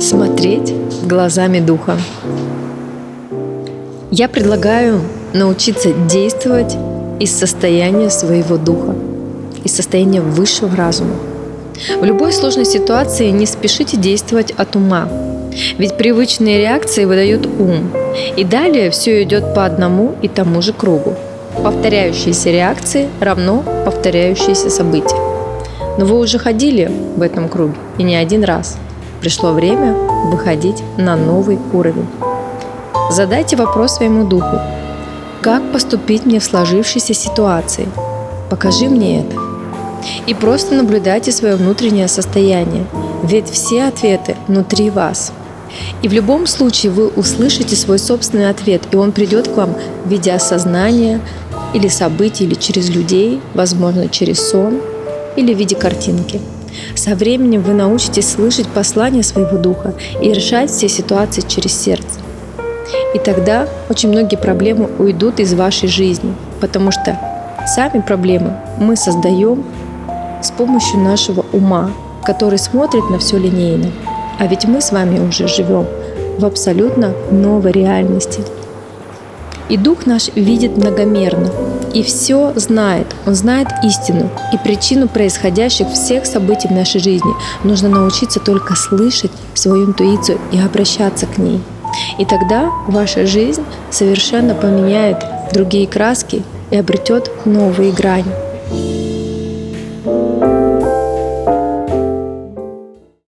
смотреть глазами духа. Я предлагаю научиться действовать из состояния своего духа, из состояния высшего разума. В любой сложной ситуации не спешите действовать от ума, ведь привычные реакции выдают ум, и далее все идет по одному и тому же кругу. Повторяющиеся реакции равно повторяющиеся события. Но вы уже ходили в этом круге и не один раз. Пришло время выходить на новый уровень. Задайте вопрос своему духу. Как поступить мне в сложившейся ситуации? Покажи мне это. И просто наблюдайте свое внутреннее состояние, ведь все ответы внутри вас. И в любом случае вы услышите свой собственный ответ, и он придет к вам в виде осознания или событий, или через людей, возможно, через сон, или в виде картинки. Со временем вы научитесь слышать послание своего духа и решать все ситуации через сердце. И тогда очень многие проблемы уйдут из вашей жизни, потому что сами проблемы мы создаем с помощью нашего ума, который смотрит на все линейно. А ведь мы с вами уже живем в абсолютно новой реальности. И дух наш видит многомерно и все знает. Он знает истину и причину происходящих всех событий в нашей жизни. Нужно научиться только слышать свою интуицию и обращаться к ней. И тогда ваша жизнь совершенно поменяет другие краски и обретет новые грани.